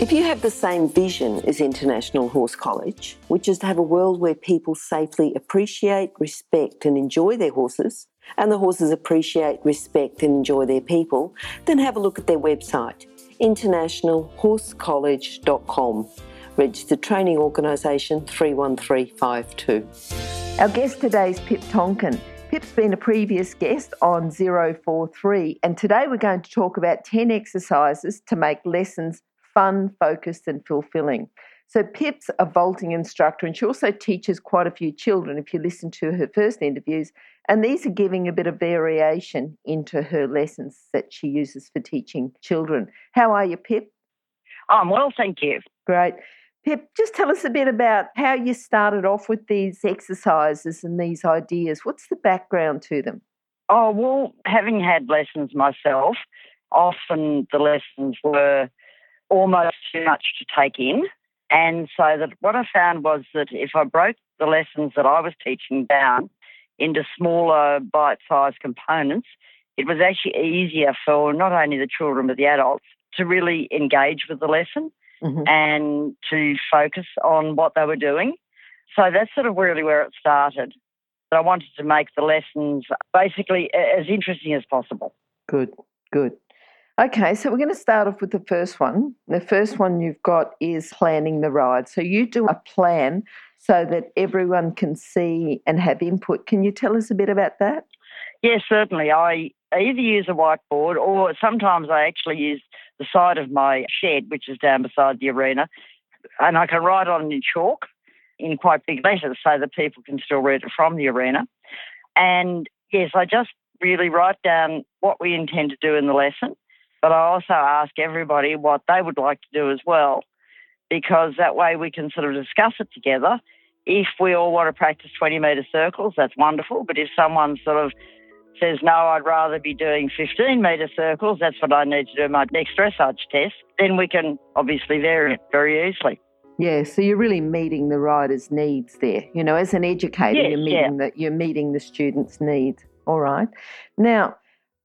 If you have the same vision as International Horse College, which is to have a world where people safely appreciate, respect, and enjoy their horses, and the horses appreciate, respect, and enjoy their people, then have a look at their website, internationalhorsecollege.com, registered training organisation 31352. Our guest today is Pip Tonkin. Pip's been a previous guest on 043, and today we're going to talk about 10 exercises to make lessons fun, focused, and fulfilling. So, Pip's a vaulting instructor, and she also teaches quite a few children if you listen to her first interviews. And these are giving a bit of variation into her lessons that she uses for teaching children. How are you, Pip? I'm well, thank you. Great. Pip, just tell us a bit about how you started off with these exercises and these ideas. What's the background to them? Oh, well, having had lessons myself, often the lessons were almost too much to take in. And so that what I found was that if I broke the lessons that I was teaching down into smaller bite-sized components, it was actually easier for not only the children but the adults to really engage with the lesson mm-hmm. and to focus on what they were doing. So that's sort of really where it started. But I wanted to make the lessons basically as interesting as possible. Good, good. Okay, so we're going to start off with the first one. The first one you've got is planning the ride. So you do a plan so that everyone can see and have input. Can you tell us a bit about that? Yes, certainly. I either use a whiteboard or sometimes I actually use the side of my shed, which is down beside the arena, and I can write on in chalk in quite big letters so that people can still read it from the arena. And yes, I just really write down what we intend to do in the lesson but I also ask everybody what they would like to do as well, because that way we can sort of discuss it together. If we all want to practice 20 metre circles, that's wonderful. But if someone sort of says, no, I'd rather be doing 15 metre circles, that's what I need to do my next dressage test, then we can obviously vary it very easily. Yeah, so you're really meeting the rider's needs there. You know, as an educator, yes, you're meeting yeah. the you're meeting the student's needs. All right. Now,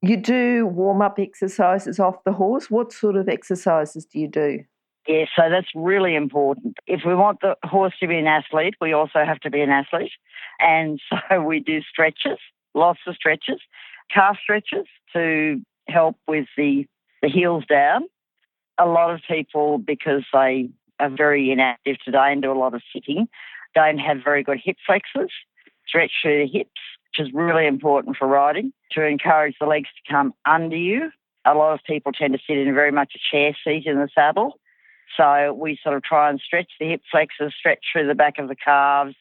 you do warm up exercises off the horse. What sort of exercises do you do? Yeah, so that's really important. If we want the horse to be an athlete, we also have to be an athlete. And so we do stretches, lots of stretches, calf stretches to help with the, the heels down. A lot of people, because they are very inactive today and do a lot of sitting, don't have very good hip flexors, stretch through the hips which is really important for riding to encourage the legs to come under you. A lot of people tend to sit in very much a chair seat in the saddle. So we sort of try and stretch the hip flexors, stretch through the back of the calves,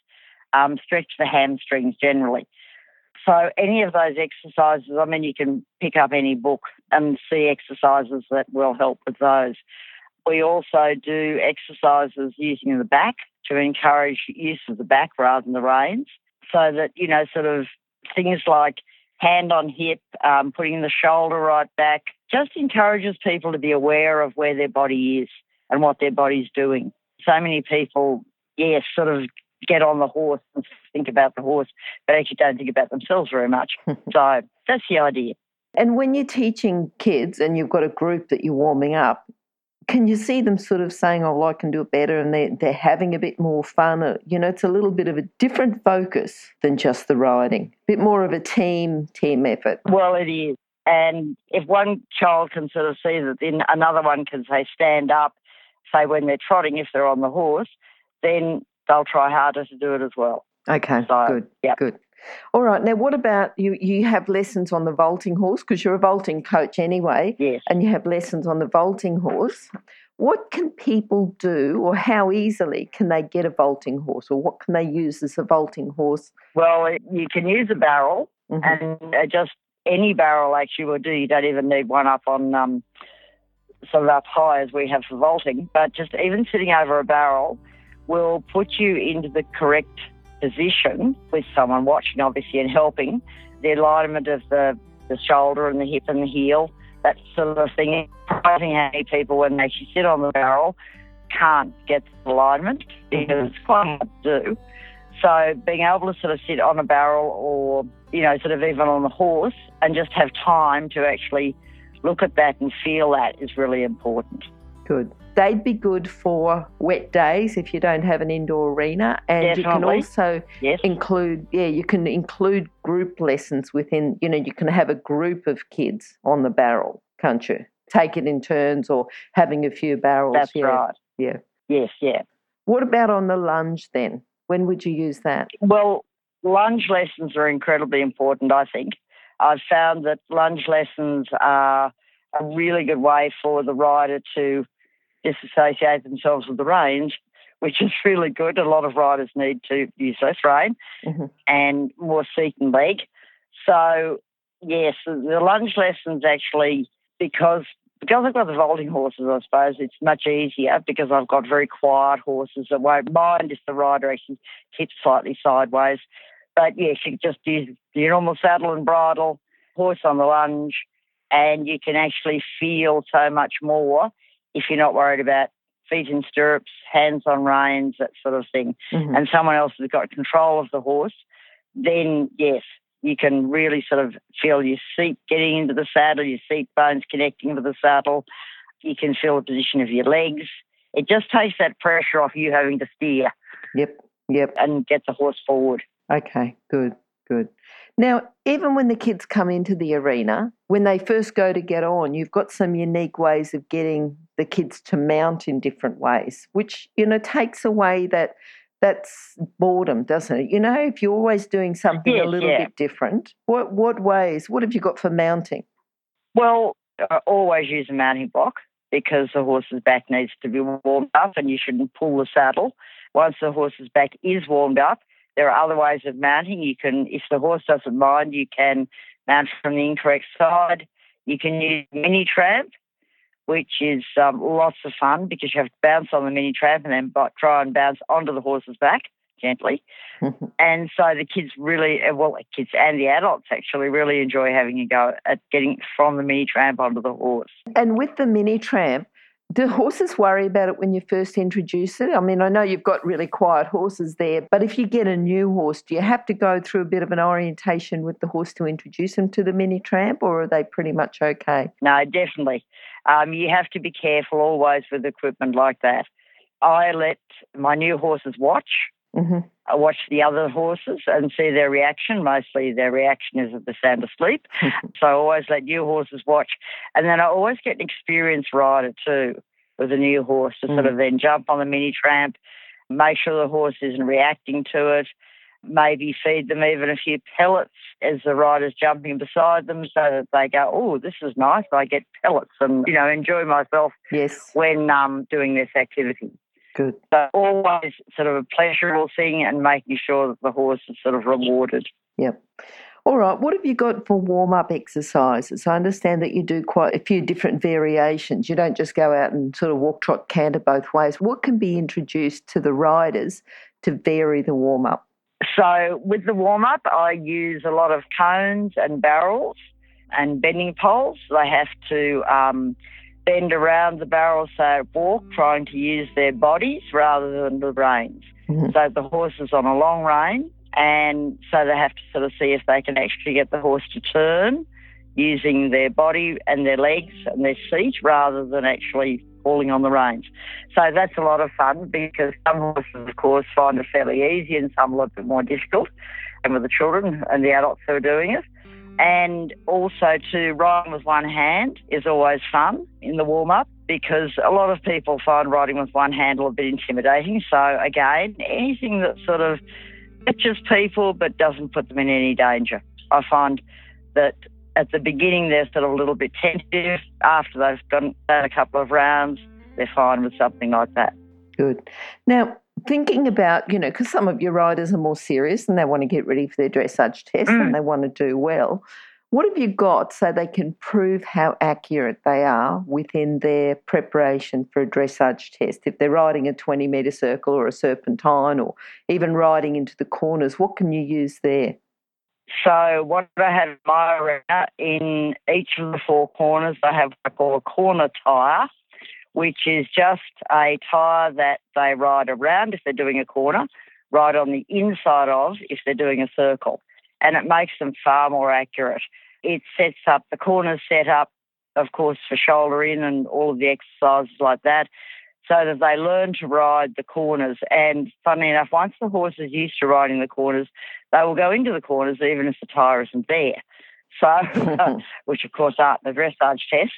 um, stretch the hamstrings generally. So any of those exercises, I mean, you can pick up any book and see exercises that will help with those. We also do exercises using the back to encourage use of the back rather than the reins so that, you know, sort of things like hand on hip, um, putting the shoulder right back, just encourages people to be aware of where their body is and what their body's doing. So many people, yes, sort of get on the horse and think about the horse, but actually don't think about themselves very much. so that's the idea. And when you're teaching kids and you've got a group that you're warming up, can you see them sort of saying, "Oh, well, I can do it better," and they're they're having a bit more fun? Uh, you know, it's a little bit of a different focus than just the riding. A bit more of a team team effort. Well, it is, and if one child can sort of see that, then another one can say, "Stand up," say when they're trotting, if they're on the horse, then they'll try harder to do it as well. Okay, so, good, yep. good. All right. Now, what about you? You have lessons on the vaulting horse because you're a vaulting coach anyway. Yes. And you have lessons on the vaulting horse. What can people do, or how easily can they get a vaulting horse, or what can they use as a vaulting horse? Well, you can use a barrel, mm-hmm. and uh, just any barrel actually will do. You don't even need one up on um, sort of up high as we have for vaulting, but just even sitting over a barrel will put you into the correct position with someone watching, obviously, and helping. The alignment of the, the shoulder and the hip and the heel, that sort of thing. It's surprising how many people, when they actually sit on the barrel, can't get the alignment because it's quite hard to do. So being able to sort of sit on a barrel or, you know, sort of even on a horse and just have time to actually look at that and feel that is really important. Good. They'd be good for wet days if you don't have an indoor arena. And Definitely. you can also Yes. include, yeah, you can include group lessons within, you know, you can have a group of kids on the barrel, can't you? Take it in turns or having a few barrels. That's yeah. right. Yeah. Yes, yeah. What about on the lunge then? When would you use that? Well, lunge lessons are incredibly important, I think. I've found that lunge lessons are a really good way for the rider to disassociate themselves with the reins, which is really good. A lot of riders need to use less rein Mhm. and more seat and leg. So, yes, the lunge lessons actually, because because I've got the vaulting horses, I suppose it's much easier because I've got very quiet horses that won't mind if the rider actually tips slightly sideways. But yes, you just use your normal saddle and bridle, horse on the lunge, and you can actually feel so much more if you're not worried about feet in stirrups, hands on reins, that sort of thing, Mhm. and someone else has got control of the horse, then yes, you can really sort of feel your seat getting into the saddle, your seat bones connecting with the saddle. You can feel the position of your legs. It just takes that pressure off you having to steer Yep. Yep. and get the horse forward. Okay, good, good. Now, even when the kids come into the arena, when they first go to get on, you've got some unique ways of getting the kids to mount in different ways, which, you know, takes away that that's boredom, doesn't it? You know, if you're always doing something a little yeah. bit different, what what ways? What have you got for mounting? Well, I always use a mounting block because the horse's back needs to be warmed up and you shouldn't pull the saddle. Once the horse's back is warmed up, there are other ways of mounting. You can, if the horse doesn't mind, you can mount from the incorrect side. You can use mini tramp, which is um, lots of fun because you have to bounce on the mini tramp and then bo- try and bounce onto the horse's back gently. And so the kids really, uh, well, the kids and the adults actually really enjoy having a go at getting from the mini tramp onto the horse. And with the mini tramp, do horses worry about it when you first introduce it? I mean, I know you've got really quiet horses there, but if you get a new horse, do you have to go through a bit of an orientation with the horse to introduce them to the mini tramp, or are they pretty much okay? No, definitely. Um, you have to be careful always with equipment like that. I let my new horses watch. Hmm I watch the other horses and see their reaction. Mostly their reaction is that they're sound asleep. so I always let new horses watch. And then I always get an experienced rider too with a new horse to sort of then jump on the mini tramp, make sure the horse isn't reacting to it, maybe feed them even a few pellets as the rider's jumping beside them so that they go, oh, this is nice. I get pellets and, you know, enjoy myself Yes, when um, doing this activity. Good. So always sort of a pleasurable thing and making sure that the horse is sort of rewarded. Yep. All right, what have you got for warm up exercises? I understand that you do quite a few different variations. You don't just go out and sort of walk, trot, canter both ways. What can be introduced to the riders to vary the warm up? So with the warm up, I use a lot of cones and barrels and bending poles. They have to um, bend around the barrel so walk, trying to use their bodies rather than the reins. Mhm. So the horse is on a long rein, and so they have to sort of see if they can actually get the horse to turn using their body and their legs and their seat rather than actually pulling on the reins. So that's a lot of fun because some horses, of course, find it fairly easy and some a little bit more difficult, and with the children and the adults who are doing it. And also to ride with one hand is always fun in the warm up because a lot of people find riding with one hand a bit intimidating. So again, anything that sort of touches people but doesn't put them in any danger. I find that at the beginning they're sort of a little bit tentative. After they've done done a couple of rounds, they're fine with something like that. Good. Now, thinking about, you know, because some of your riders are more serious and they want to get ready for their dressage test Mm. and they want to do well. What have you got so they can prove how accurate they are within their preparation for a dressage test? If they're riding a 20 metre circle or a serpentine or even riding into the corners, what can you use there? So what I have in my arena, in each of the four corners, I have what I call a corner tyre, which is just a tyre that they ride around if they're doing a corner, ride on the inside of if they're doing a circle. And it makes them far more accurate. It sets up, the corners set up, of course, for shoulder in and all of the exercises like that so that they learn to ride the corners. And funnily enough, once the horse is used to riding the corners, they will go into the corners even if the tyre isn't there. So, which of course aren't the dressage tests.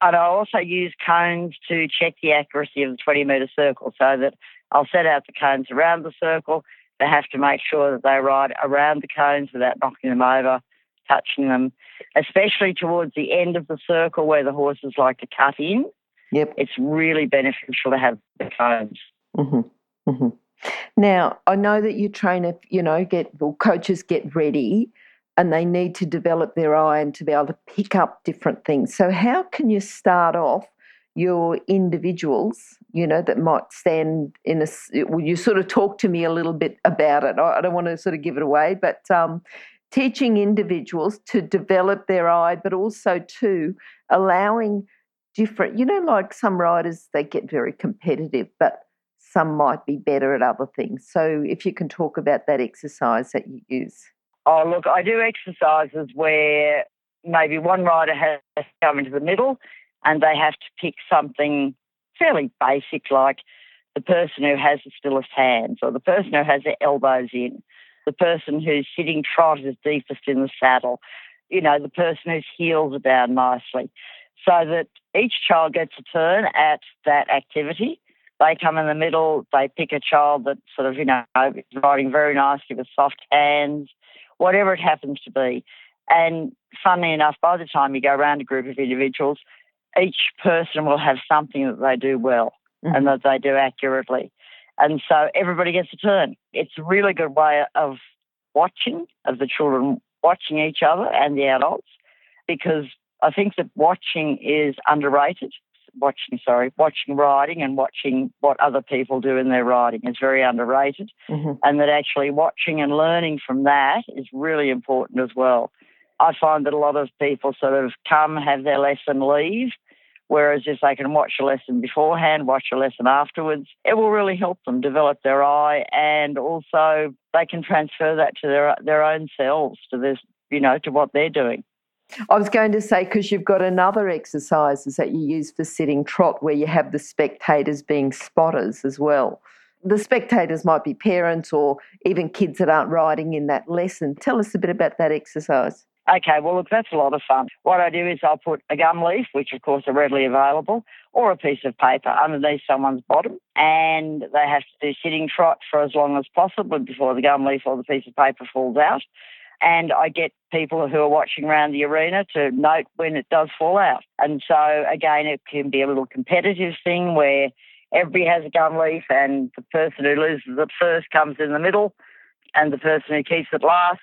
And I also use cones to check the accuracy of the 20 metre circle so that I'll set out the cones around the circle. They have to make sure that they ride around the cones without knocking them over, touching them, especially towards the end of the circle where the horses like to cut in. Yep. It's really beneficial to have the cones. Mm-hmm. Mm-hmm. Now, I know that you train, if you know, get well, coaches get ready and they need to develop their eye and to be able to pick up different things. So, how can you start off your individuals, you know, that might stand in a, will you sort of talk to me a little bit about it? I don't want to sort of give it away, but um, teaching individuals to develop their eye, but also to allowing different, you know, like some riders, they get very competitive, but some might be better at other things. So if you can talk about that exercise that you use. Oh, look, I do exercises where maybe one rider has to come into the middle and they have to pick something fairly basic like the person who has the stillest hands or the person who has their elbows in, the person who's sitting trot is deepest in the saddle, you know, the person whose heels are down nicely so that each child gets a turn at that activity. They come in the middle, they pick a child that sort of, you know, riding very nicely with soft hands, whatever it happens to be. And funnily enough, by the time you go around a group of individuals, each person will have something that they do well mm-hmm. and that they do accurately. And so everybody gets a turn. It's a really good way of watching, of the children watching each other and the adults, because I think that watching is underrated. Watching, sorry, watching riding and watching what other people do in their riding is very underrated. Mm-hmm. And that actually watching and learning from that is really important as well. I find that a lot of people sort of come, have their lesson, leave. Whereas if they can watch a lesson beforehand, watch a lesson afterwards, it will really help them develop their eye and also they can transfer that to their their own selves, to this, you know, to what they're doing. I was going to say because you've got another exercises that you use for sitting trot where you have the spectators being spotters as well. The spectators might be parents or even kids that aren't riding in that lesson. Tell us a bit about that exercise. Okay, well, look, that's a lot of fun. What I do is I'll put a gum leaf, which of course are readily available, or a piece of paper underneath someone's bottom, and they have to do sitting trot for as long as possible before the gum leaf or the piece of paper falls out and I get people who are watching around the arena to note when it does fall out. And so, again, it can be a little competitive thing where everybody has a gum leaf and the person who loses it first comes in the middle and the person who keeps it last,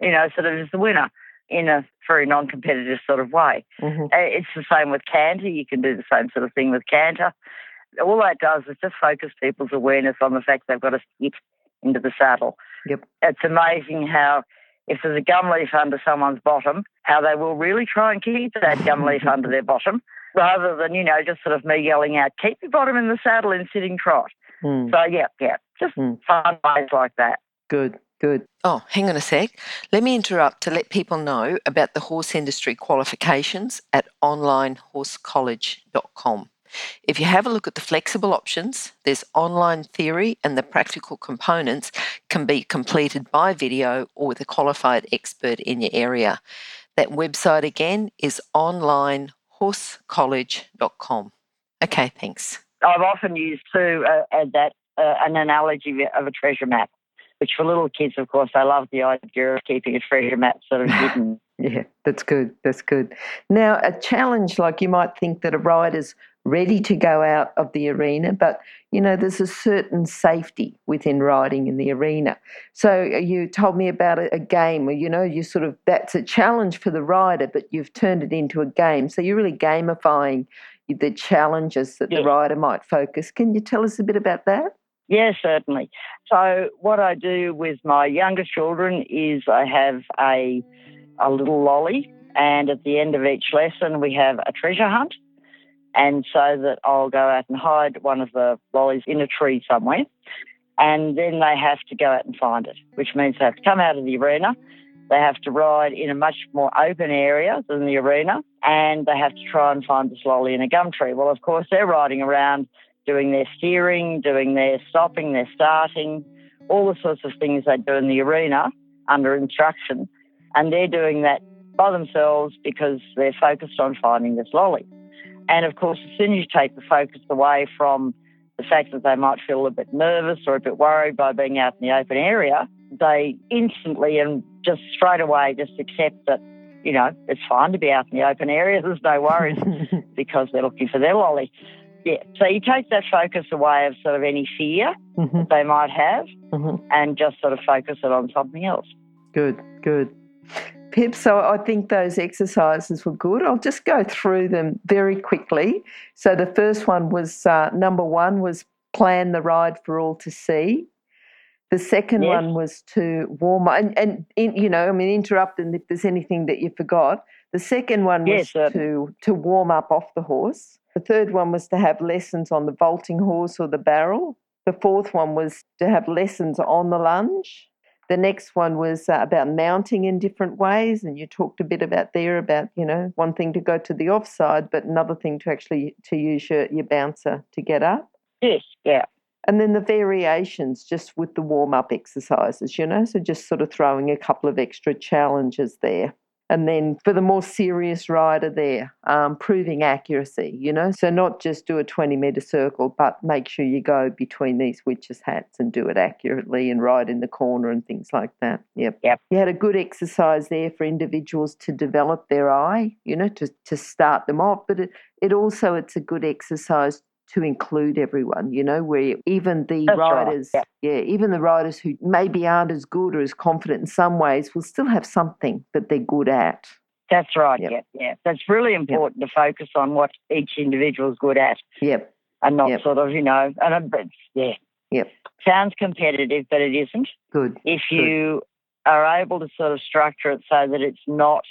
you know, sort of is the winner in a very non-competitive sort of way. Mm-hmm. Uh, it's the same with canter. You can do the same sort of thing with canter. All that does is just focus people's awareness on the fact they've got to sit into the saddle. Yep. It's amazing how if there's a gum leaf under someone's bottom, how they will really try and keep that gum leaf under their bottom rather than, you know, just sort of me yelling out, keep your bottom in the saddle in sitting trot. Mm. So, yeah, yeah, just mm. fun ways like that. Good, good. Oh, hang on a sec. Let me interrupt to let people know about the horse industry qualifications at onlinehorsecollege.com. If you have a look at the flexible options, there's online theory and the practical components can be completed by video or with a qualified expert in your area. That website again is onlinehorsecollege.com. Okay, thanks. I've often used too uh, that uh, an analogy of a treasure map, which for little kids, of course, they love the idea of keeping a treasure map sort of hidden. yeah, that's good. That's good. Now, a challenge like you might think that a rider's ready to go out of the arena, but you know, there's a certain safety within riding in the arena. So uh, you told me about a, a game where, you know, you sort of, that's a challenge for the rider, but you've turned it into a game. So you're really gamifying the challenges that the rider might focus. Can you tell us a bit about that? Yes, certainly. So what I do with my younger children is I have a a little lolly, and at the end of each lesson we have a treasure hunt, and so that I'll go out and hide one of the lollies in a tree somewhere. And then they have to go out and find it, which means they have to come out of the arena. They have to ride in a much more open area than the arena, and they have to try and find this lolly in a gum tree. Well, of course, they're riding around doing their steering, doing their stopping, their starting, all the sorts of things they do in the arena under instruction. And they're doing that by themselves because they're focused on finding this lolly. And of course, as soon as you take the focus away from the fact that they might feel a bit nervous or a bit worried by being out in the open area, they instantly and just straight away just accept that, you know, it's fine to be out in the open area. There's no worries because they're looking for their lolly. Yeah. So you take that focus away of sort of any fear mm-hmm. that they might have mm-hmm. and just sort of focus it on something else. Good, good. Pip, so I think those exercises were good. I'll just go through them very quickly. So the first one was uh, number one was plan the ride for all to see. The second yes. one was to warm up, and, and in, you know, I mean, interrupt and if there's anything that you forgot. The second one was to to warm up off the horse. The third one was to have lessons on the vaulting horse or the barrel. The fourth one was to have lessons on the lunge. The next one was uh, about mounting in different ways, and you talked a bit about there about you know one thing to go to the offside, but another thing to actually to use your, your bouncer to get up. Yes, yeah. And then the variations just with the warm up exercises, you know, so just sort of throwing a couple of extra challenges there. And then for the more serious rider there, um, proving accuracy, you know, so not just do a 20 metre circle, but make sure you go between these witches' hats and do it accurately and ride in the corner and things like that. Yep. Yep. You had a good exercise there for individuals to develop their eye, you know, to, to start them off, but it, it also, it's a good exercise to include everyone, you know, where even the That's riders, right. yeah. yeah. even the riders who maybe aren't as good or as confident in some ways will still have something that they're good at. That's right. Yep. Yeah, yeah. That's really important yep. to focus on what each individual is good at. Yep. And not yep. sort of, you know, and but yeah. Yep. Sounds competitive, but it isn't. Good. If you good. are able to sort of structure it so that it's not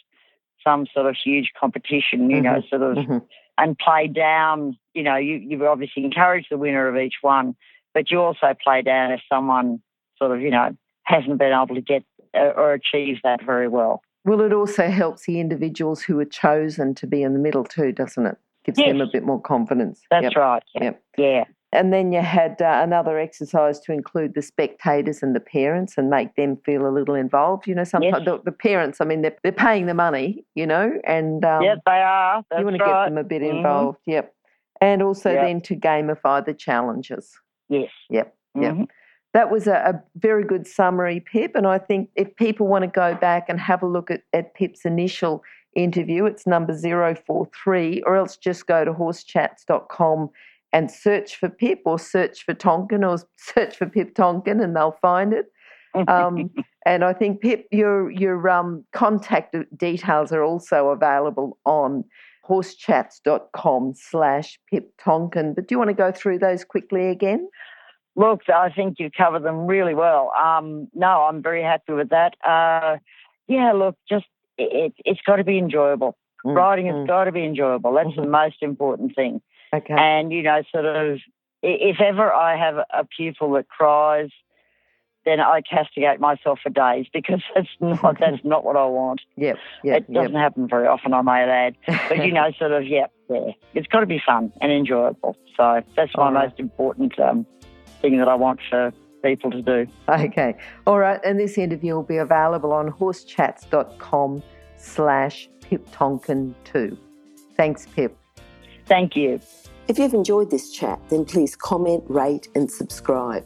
some sort of huge competition, you mm-hmm. know, sort of. Mm-hmm and play down. You know, you, you obviously encourage the winner of each one, but you also play down if someone sort of, you know, hasn't been able to get uh, or achieve that very well. Well, it also helps the individuals who are chosen to be in the middle too, doesn't it? Gives yes. them a bit more confidence. That's yep. right. Yeah. Yep. Yeah. And then you had uh, another exercise to include the spectators and the parents and make them feel a little involved. You know, sometimes yes. the, the, parents, I mean, they're, they're paying the money, you know, and um, yes, they are. That's you want to get them a bit mm-hmm. involved. Yep. And also yep. then to gamify the challenges. Yes. Yep. Yep. Mm-hmm. That was a, a, very good summary, Pip. And I think if people want to go back and have a look at, at Pip's initial interview, it's number 043, or else just go to horsechats.com and search for Pip or search for Tonkin or search for Pip Tonkin and they'll find it. Um, and I think Pip, your your um, contact details are also available on horsechats.com slash Pip Tonkin. But do you want to go through those quickly again? Look, I think you cover them really well. Um, no, I'm very happy with that. Uh, yeah, look, just it, has got to be enjoyable. Mm, Riding has mm. got to be enjoyable. That's mm-hmm. the most important thing. Okay. And, you know, sort of, if ever I have a pupil that cries, then I castigate myself for days because that's not that's not what I want. Yep, yep it doesn't yep. happen very often, I may add. But you know, sort of, yeah, yeah, it's got to be fun and enjoyable. So that's my right. most important um, thing that I want for people to do. Okay, all right. And this interview will be available on horsechats.com slash Pip Tonkin two. Thanks, Pip. Thank you. If you've enjoyed this chat, then please comment, rate, and subscribe.